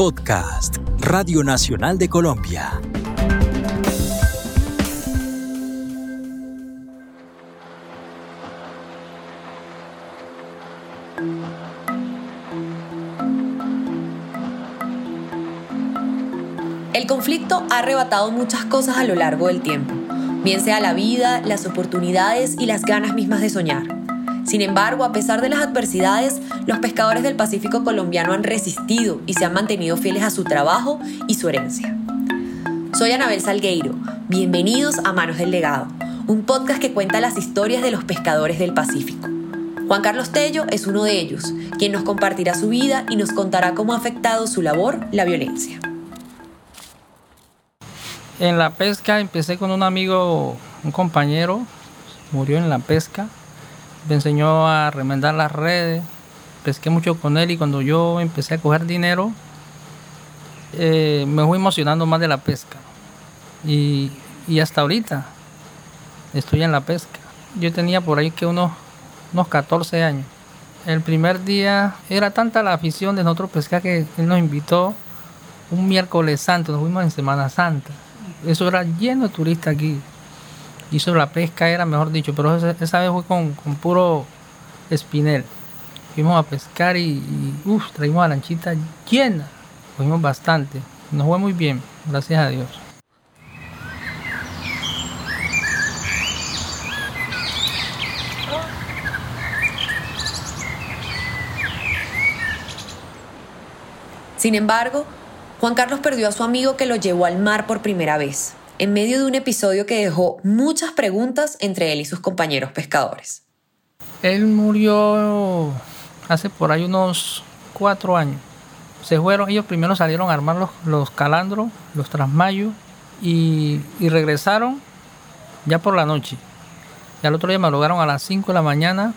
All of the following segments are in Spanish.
Podcast, Radio Nacional de Colombia. El conflicto ha arrebatado muchas cosas a lo largo del tiempo, bien sea la vida, las oportunidades y las ganas mismas de soñar. Sin embargo, a pesar de las adversidades, los pescadores del Pacífico colombiano han resistido y se han mantenido fieles a su trabajo y su herencia. Soy Anabel Salgueiro, bienvenidos a Manos del Legado, un podcast que cuenta las historias de los pescadores del Pacífico. Juan Carlos Tello es uno de ellos, quien nos compartirá su vida y nos contará cómo ha afectado su labor la violencia. En la pesca empecé con un amigo, un compañero, murió en la pesca. Me enseñó a remendar las redes. Pesqué mucho con él y cuando yo empecé a coger dinero, eh, me fui emocionando más de la pesca. Y, hasta ahorita estoy en la pesca. Yo tenía por ahí que unos, unos 14 años. El primer día era tanta la afición de nosotros pescar que él nos invitó un miércoles santo, nos fuimos en Semana Santa eso era lleno de turistas aquí. Y la pesca era, mejor dicho, pero esa, vez fue con, puro espinel. Fuimos a pescar y, y traímos la lanchita llena. Cogimos bastante. Nos fue muy bien, gracias a Dios. Sin embargo, Juan Carlos perdió a su amigo que lo llevó al mar por primera vez, en medio de un episodio que dejó muchas preguntas entre él y sus compañeros pescadores. Él murió hace por ahí unos cuatro años. Se fueron, ellos primero salieron a armar los, calandros, los trasmayos, y, y, regresaron ya por la noche. Y al otro día me lograron a las 5 de la mañana.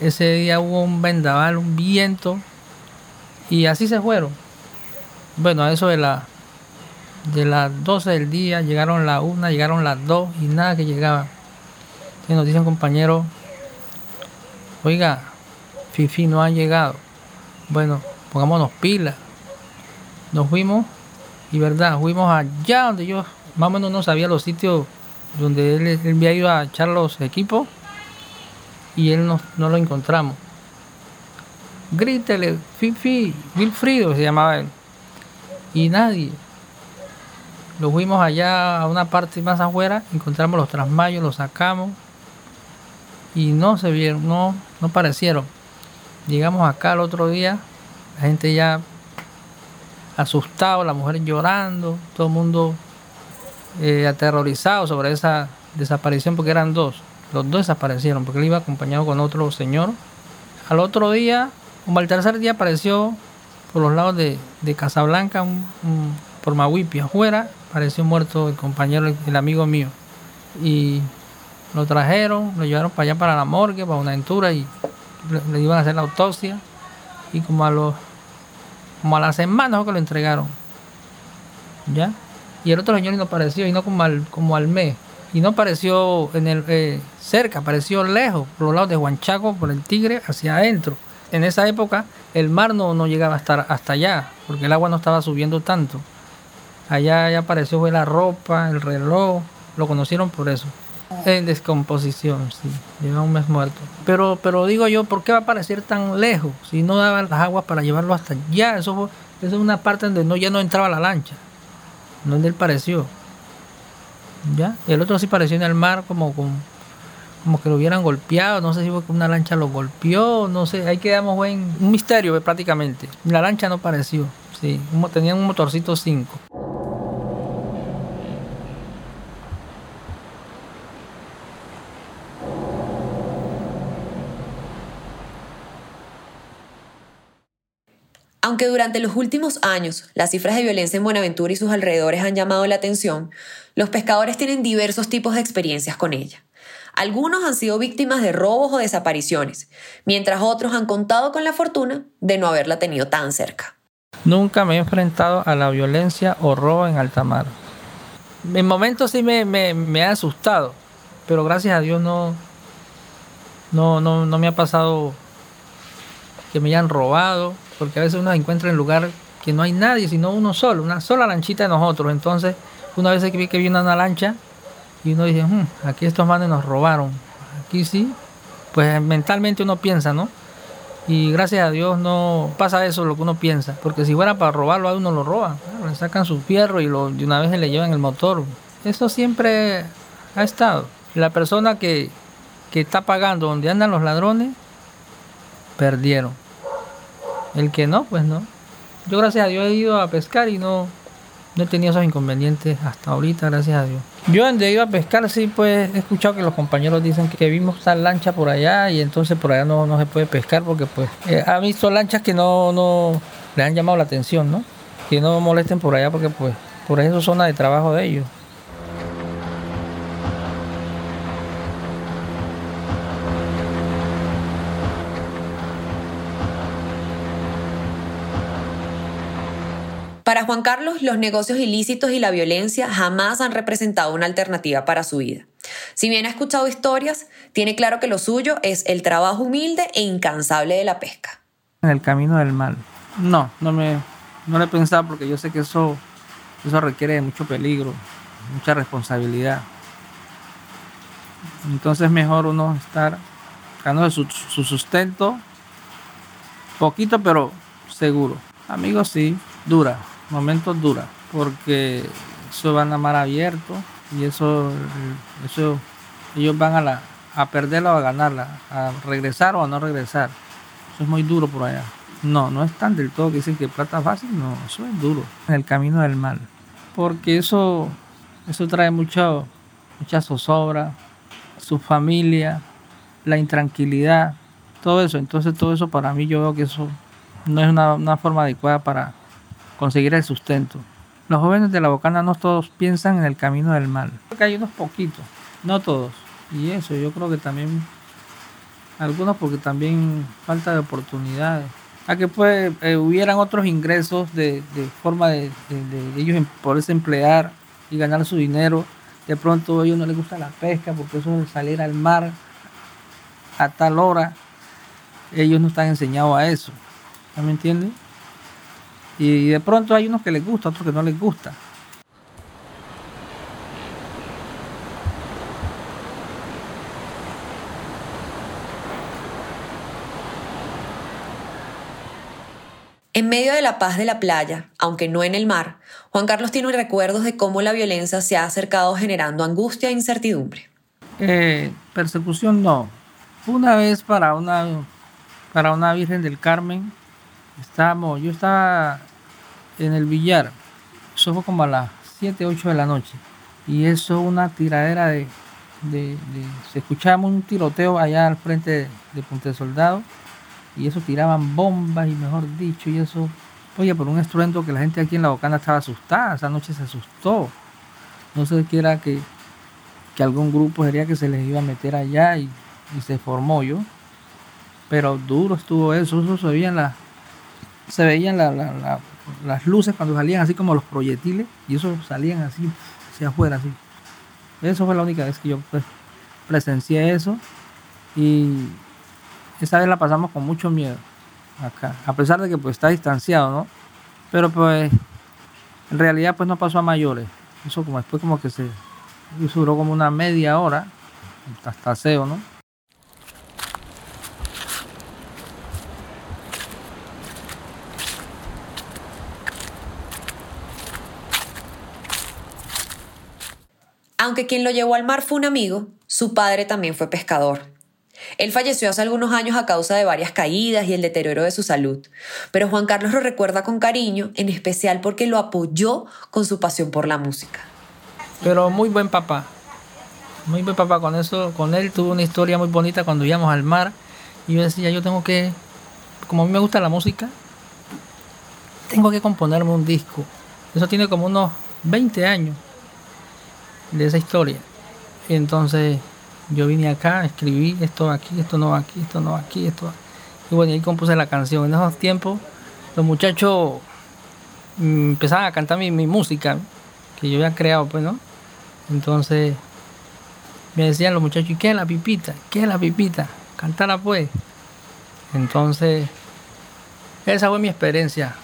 Ese día hubo un vendaval, un viento, y así se fueron. Bueno, a eso de la de las 12 del día, llegaron las 1, llegaron las 2 y nada que llegaba. Y nos dice un compañero, oiga, Fifi no ha llegado. Bueno, pongámonos pilas. Nos fuimos y verdad, fuimos allá donde yo más o menos no sabía los sitios donde él, había ido a echar los equipos y él no, no lo encontramos. Grítele, Fifi, Wilfrido se llamaba él y nadie. Lo fuimos allá a una parte más afuera, encontramos los trasmayos, los sacamos y no se vieron, no, no aparecieron. Llegamos acá el otro día, la gente ya asustado, la mujer llorando, todo el mundo eh, aterrorizado sobre esa desaparición porque eran dos. Los dos desaparecieron porque él iba acompañado con otro señor. Al otro día, como al tercer día apareció por los lados de, de Casablanca, por Mahuipi afuera, pareció muerto el compañero, el, amigo mío. Y lo trajeron, lo llevaron para allá para la morgue, para una aventura y le, iban a hacer la autopsia. Y como a los como a las semanas que lo entregaron. ¿Ya? Y el otro señor no apareció, y no como al, como al mes. Y no apareció en el eh, cerca, apareció lejos, por los lados de Huanchaco, por el Tigre, hacia adentro en esa época el mar no, no llegaba a estar hasta allá, porque el agua no estaba subiendo tanto. Allá ya apareció fue la ropa, el reloj, lo conocieron por eso. En descomposición, sí, lleva un mes muerto. Pero, pero digo yo, ¿por qué va a aparecer tan lejos? Si no daban las aguas para llevarlo hasta allá, eso, es una parte donde no, ya no entraba la lancha, donde él pareció. ¿Ya? El otro sí pareció en el mar como con como que lo hubieran golpeado, no sé si fue que una lancha lo golpeó, no sé, ahí quedamos en un misterio prácticamente. La lancha no pareció, sí, tenía un motorcito 5. Aunque durante los últimos años las cifras de violencia en Buenaventura y sus alrededores han llamado la atención, los pescadores tienen diversos tipos de experiencias con ella. Algunos han sido víctimas de robos o desapariciones, mientras otros han contado con la fortuna de no haberla tenido tan cerca. Nunca me he enfrentado a la violencia o robo en alta mar. En momentos sí me, ha asustado, pero gracias a Dios no, no, no, no me ha pasado que me hayan robado, porque a veces uno se encuentra en lugar que no hay nadie, sino uno solo, una sola lanchita de nosotros. Entonces, una vez que vi que viene una lancha y uno dice, hmm, aquí estos manes nos robaron. Aquí sí, pues mentalmente uno piensa, ¿no? Y gracias a Dios no pasa eso lo que uno piensa, porque si fuera para robarlo a uno lo roban, le sacan su fierro y de una vez le llevan el motor. Eso siempre ha estado. La persona que, que está pagando donde andan los ladrones, perdieron. El que no, pues no. Yo gracias a Dios he ido a pescar y no, no he tenido esos inconvenientes hasta ahorita, gracias a Dios. Yo donde iba a pescar, sí, pues he escuchado que los compañeros dicen que vimos tal lancha por allá y entonces por allá no, no se puede pescar porque pues eh, ha visto lanchas que no, no le han llamado la atención, ¿no? Que no molesten por allá porque pues por eso es zona de trabajo de ellos. Para Juan Carlos, los negocios ilícitos y la violencia jamás han representado una alternativa para su vida. Si bien ha escuchado historias, tiene claro que lo suyo es el trabajo humilde e incansable de la pesca. En el camino del mal. No, no me no lo he pensado porque yo sé que eso, eso requiere de mucho peligro, mucha responsabilidad. Entonces es mejor uno estar ganando su, su sustento, poquito pero seguro. Amigos, sí, dura, momentos duras, porque eso van a mar abierto y eso, eso ellos van a, la, a perderla o a ganarla, a regresar o a no regresar. Eso es muy duro por allá. No, no es tan del todo que dicen que plata fácil, no, eso es duro. En el camino del mal. Porque eso, eso trae mucho, mucha zozobra, su familia, la intranquilidad, todo eso. Entonces todo eso para mí yo veo que eso no es una, una forma adecuada para, conseguir el sustento. Los jóvenes de la Bocana no todos piensan en el camino del mal. Creo que hay unos poquitos, no todos. Y eso, yo creo que también, algunos porque también falta de oportunidades. A que pues eh, hubieran otros ingresos de, forma de, ellos em, poderse emplear y ganar su dinero. De pronto a ellos no les gusta la pesca porque eso es salir al mar a tal hora. Ellos no están enseñados a eso. ¿Me entienden? Y de pronto hay unos que les gusta, otros que no les gusta. En medio de la paz de la playa, aunque no en el mar, Juan Carlos tiene recuerdos de cómo la violencia se ha acercado generando angustia e incertidumbre. Eh, persecución no. Una vez para una, para una Virgen del Carmen, estábamos, yo estaba en el billar, eso fue como a las 7, 8 de la noche, y eso una tiradera de, de, se escuchaba un tiroteo allá al frente de, de Punta Soldado, y eso tiraban bombas, y mejor dicho, y eso, oye, por un estruendo que la gente aquí en la Bocana estaba asustada, esa noche se asustó, no sé qué era que, que algún grupo sería que se les iba a meter allá y, y se formó yo, pero duro estuvo eso, eso se veía en la se veían las luces cuando salían así como los proyectiles y eso salían así hacia afuera así. Eso fue la única vez que yo pues, presencié eso y esa vez la pasamos con mucho miedo acá, a pesar de que pues está distanciado, ¿no? Pero pues en realidad pues no pasó a mayores. Eso como después como que se duró como una media hora hasta SEO, ¿no? Aunque quien lo llevó al mar fue un amigo, su padre también fue pescador. Él falleció hace algunos años a causa de varias caídas y el deterioro de su salud, pero Juan Carlos lo recuerda con cariño, en especial porque lo apoyó con su pasión por la música. Pero muy buen papá, muy buen papá con eso, con él tuvo una historia muy bonita cuando íbamos al mar y yo decía, yo tengo que, como a mí me gusta la música, tengo que componerme un disco. Eso tiene como unos 20 años de esa historia. Y entonces yo vine acá, escribí esto aquí, esto no aquí, esto no aquí, esto. Y bueno, ahí compuse la canción. En esos tiempos los muchachos mm, empezaban a cantar mi, música que yo había creado, pues, ¿no? Entonces me decían los muchachos, ¿y qué es la pipita? ¿Qué es la pipita? Cántala pues. Entonces, esa fue mi experiencia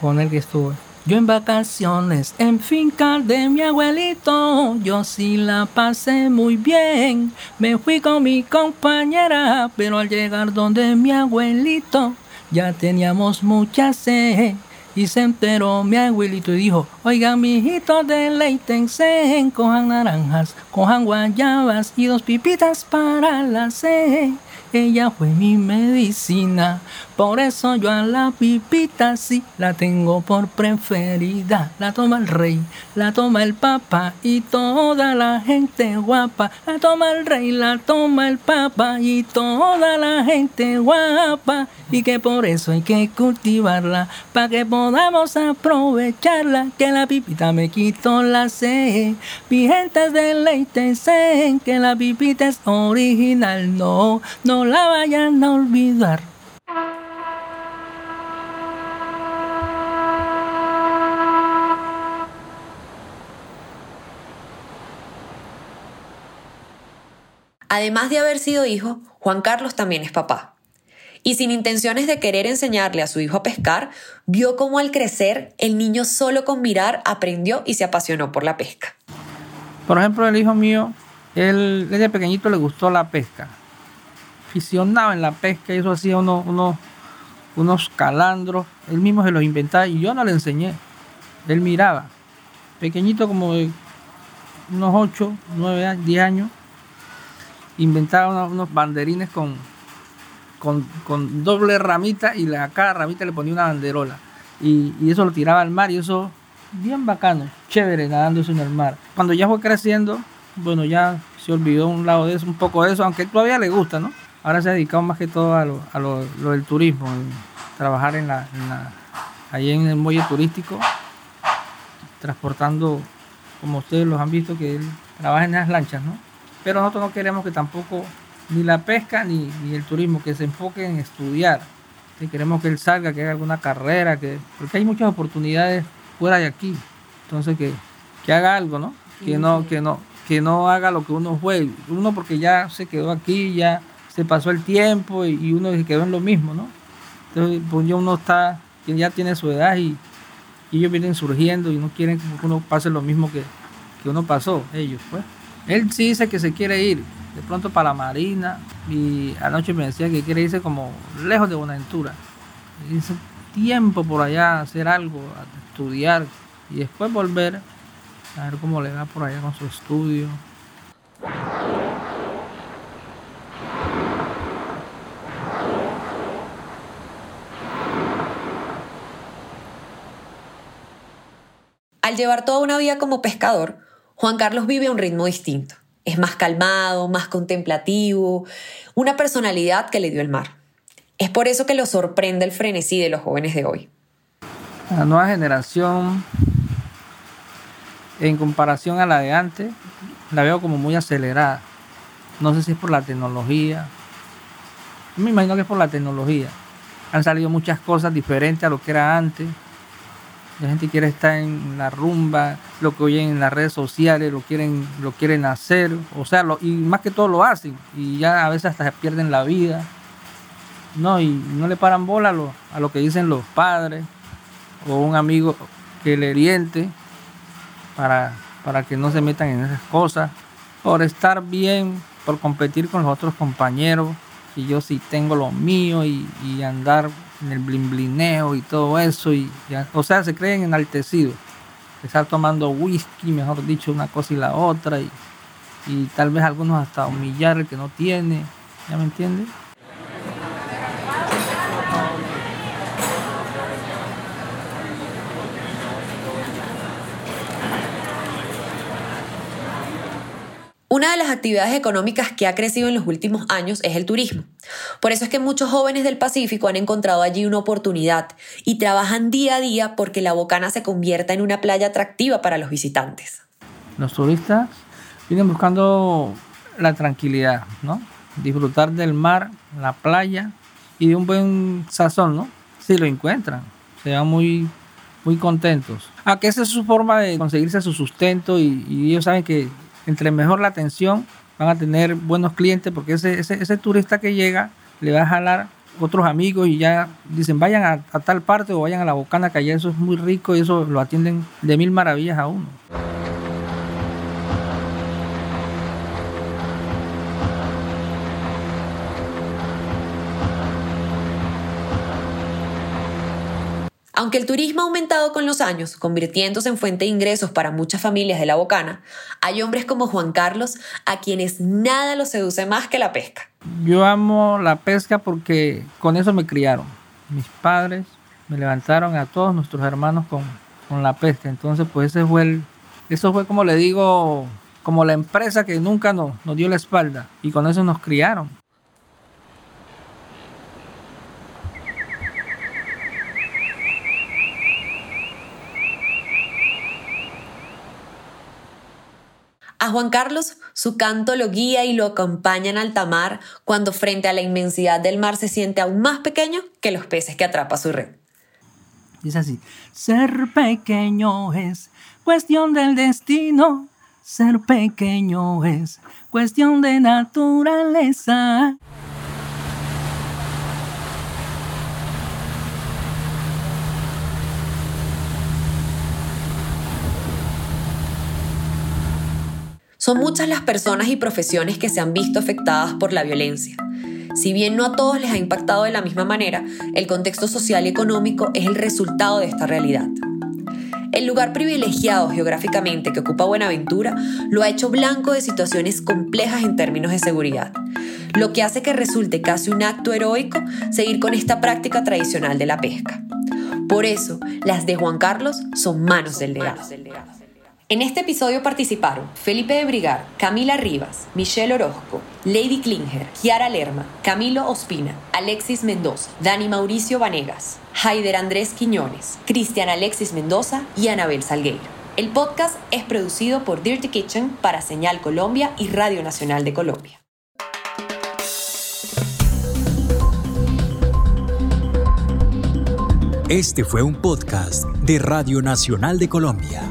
con el que estuve. Yo en vacaciones en finca de mi abuelito, yo sí la pasé muy bien. Me fui con mi compañera, pero al llegar donde mi abuelito, ya teníamos mucha sed. Y se enteró mi abuelito y dijo, oiga, mijito, deleítense, cojan naranjas, cojan guayabas y dos pipitas para la sed. Ella fue mi medicina, por eso yo a la pipita sí la tengo por preferida. La toma el rey, la toma el papa y toda la gente guapa. La toma el rey, la toma el papa y toda la gente guapa. Y que por eso hay que cultivarla, para que podamos aprovecharla. Que la pipita me quito la sed. Mi gente deleítense, que la pipita es original, no, no la vayan a olvidar. Además de haber sido hijo, Juan Carlos también es papá. Y sin intenciones de querer enseñarle a su hijo a pescar, vio cómo al crecer el niño solo con mirar aprendió y se apasionó por la pesca. Por ejemplo, el hijo mío, él desde pequeñito le gustó la pesca aficionado en la pesca eso hacía unos, unos, unos calandros. Él mismo se los inventaba y yo no le enseñé. Él miraba. Pequeñito como de unos 8, 9, 10 años. Inventaba unos, banderines con, con, doble ramita y a cada ramita le ponía una banderola. Y, y, eso lo tiraba al mar y eso bien bacano, chévere nadando eso en el mar. Cuando ya fue creciendo, bueno, ya se olvidó un lado de eso, un poco de eso, aunque todavía le gusta, ¿no? Ahora se ha dedicado más que todo a lo, a lo, del turismo, trabajar en la, allí en el muelle turístico, transportando, como ustedes los han visto, que él trabaja en las lanchas, ¿no? Pero nosotros no queremos que tampoco ni la pesca ni, el turismo, que se enfoque en estudiar. Queremos que él salga, que haga alguna carrera, que, porque hay muchas oportunidades fuera de aquí. Entonces que, que haga algo, ¿no? Que no, que no, que no haga lo que uno fue. Uno porque ya se quedó aquí, ya se pasó el tiempo y, uno se quedó en lo mismo, ¿no? Entonces, pues ya uno está, ya tiene su edad y, ellos vienen surgiendo y no quieren que uno pase lo mismo que, que uno pasó, ellos, pues. Él sí dice que se quiere ir de pronto para la marina y anoche me decía que quiere irse como lejos de Buenaventura. Dice tiempo por allá, hacer algo, estudiar y después volver a ver cómo le va por allá con su estudio. Al llevar toda una vida como pescador, Juan Carlos vive a un ritmo distinto. Es más calmado, más contemplativo, una personalidad que le dio el mar. Es por eso que lo sorprende el frenesí de los jóvenes de hoy. La nueva generación, en comparación a la de antes, la veo como muy acelerada. No sé si es por la tecnología. Me imagino que es por la tecnología. Han salido muchas cosas diferentes a lo que era antes. La gente quiere estar en la rumba, lo que oyen en las redes sociales, lo quieren, lo quieren hacer, o sea, y más que todo lo hacen, y ya a veces hasta se pierden la vida. No, y no le paran bola a lo, a lo que dicen los padres o un amigo que le oriente para, para que no se metan en esas cosas, por estar bien, por competir con los otros compañeros, y yo sí tengo lo mío y, y andar en el blimblineo y todo eso. Y o sea, se creen enaltecidos. Estar tomando whisky, mejor dicho, una cosa y la otra. Y, y tal vez algunos hasta humillar el que no tiene. ¿Ya me entiendes? Una de las actividades económicas que ha crecido en los últimos años es el turismo. Por eso es que muchos jóvenes del Pacífico han encontrado allí una oportunidad y trabajan día a día porque la Bocana se convierta en una playa atractiva para los visitantes. Los turistas vienen buscando la tranquilidad, ¿no? Disfrutar del mar, la playa y de un buen sazón, ¿no? Si lo encuentran, se van muy, muy contentos. A que esa es su forma de conseguirse su sustento y, y ellos saben que entre mejor la atención, van a tener buenos clientes porque ese, ese, turista que llega le va a jalar otros amigos y ya dicen vayan a, a tal parte o vayan a la bocana que allá eso es muy rico y eso lo atienden de mil maravillas a uno. Aunque el turismo ha aumentado con los años, convirtiéndose en fuente de ingresos para muchas familias de la Bocana, hay hombres como Juan Carlos a quienes nada los seduce más que la pesca. Yo amo la pesca porque con eso me criaron. Mis padres me levantaron a todos nuestros hermanos con, con la pesca. Entonces, pues fue eso fue como le digo, como la empresa que nunca nos, nos dio la espalda y con eso nos criaron. A Juan Carlos, su canto lo guía y lo acompaña en alta mar cuando frente a la inmensidad del mar se siente aún más pequeño que los peces que atrapa su red. Dice así, ser pequeño es cuestión del destino, ser pequeño es cuestión de naturaleza. Son muchas las personas y profesiones que se han visto afectadas por la violencia. Si bien no a todos les ha impactado de la misma manera, el contexto social y económico es el resultado de esta realidad. El lugar privilegiado geográficamente que ocupa Buenaventura lo ha hecho blanco de situaciones complejas en términos de seguridad, lo que hace que resulte casi un acto heroico seguir con esta práctica tradicional de la pesca. Por eso, las de Juan Carlos son manos del legado. En este episodio participaron Felipe de Brigar, Camila Rivas, Michelle Orozco, Lady Klinger, Kiara Lerma, Camilo Ospina, Alexis Mendoza, Dani Mauricio Vanegas, Haider Andrés Quiñones, Cristian Alexis Mendoza y Anabel Salgueiro. El podcast es producido por Dirty Kitchen para Señal Colombia y Radio Nacional de Colombia. Este fue un podcast de Radio Nacional de Colombia.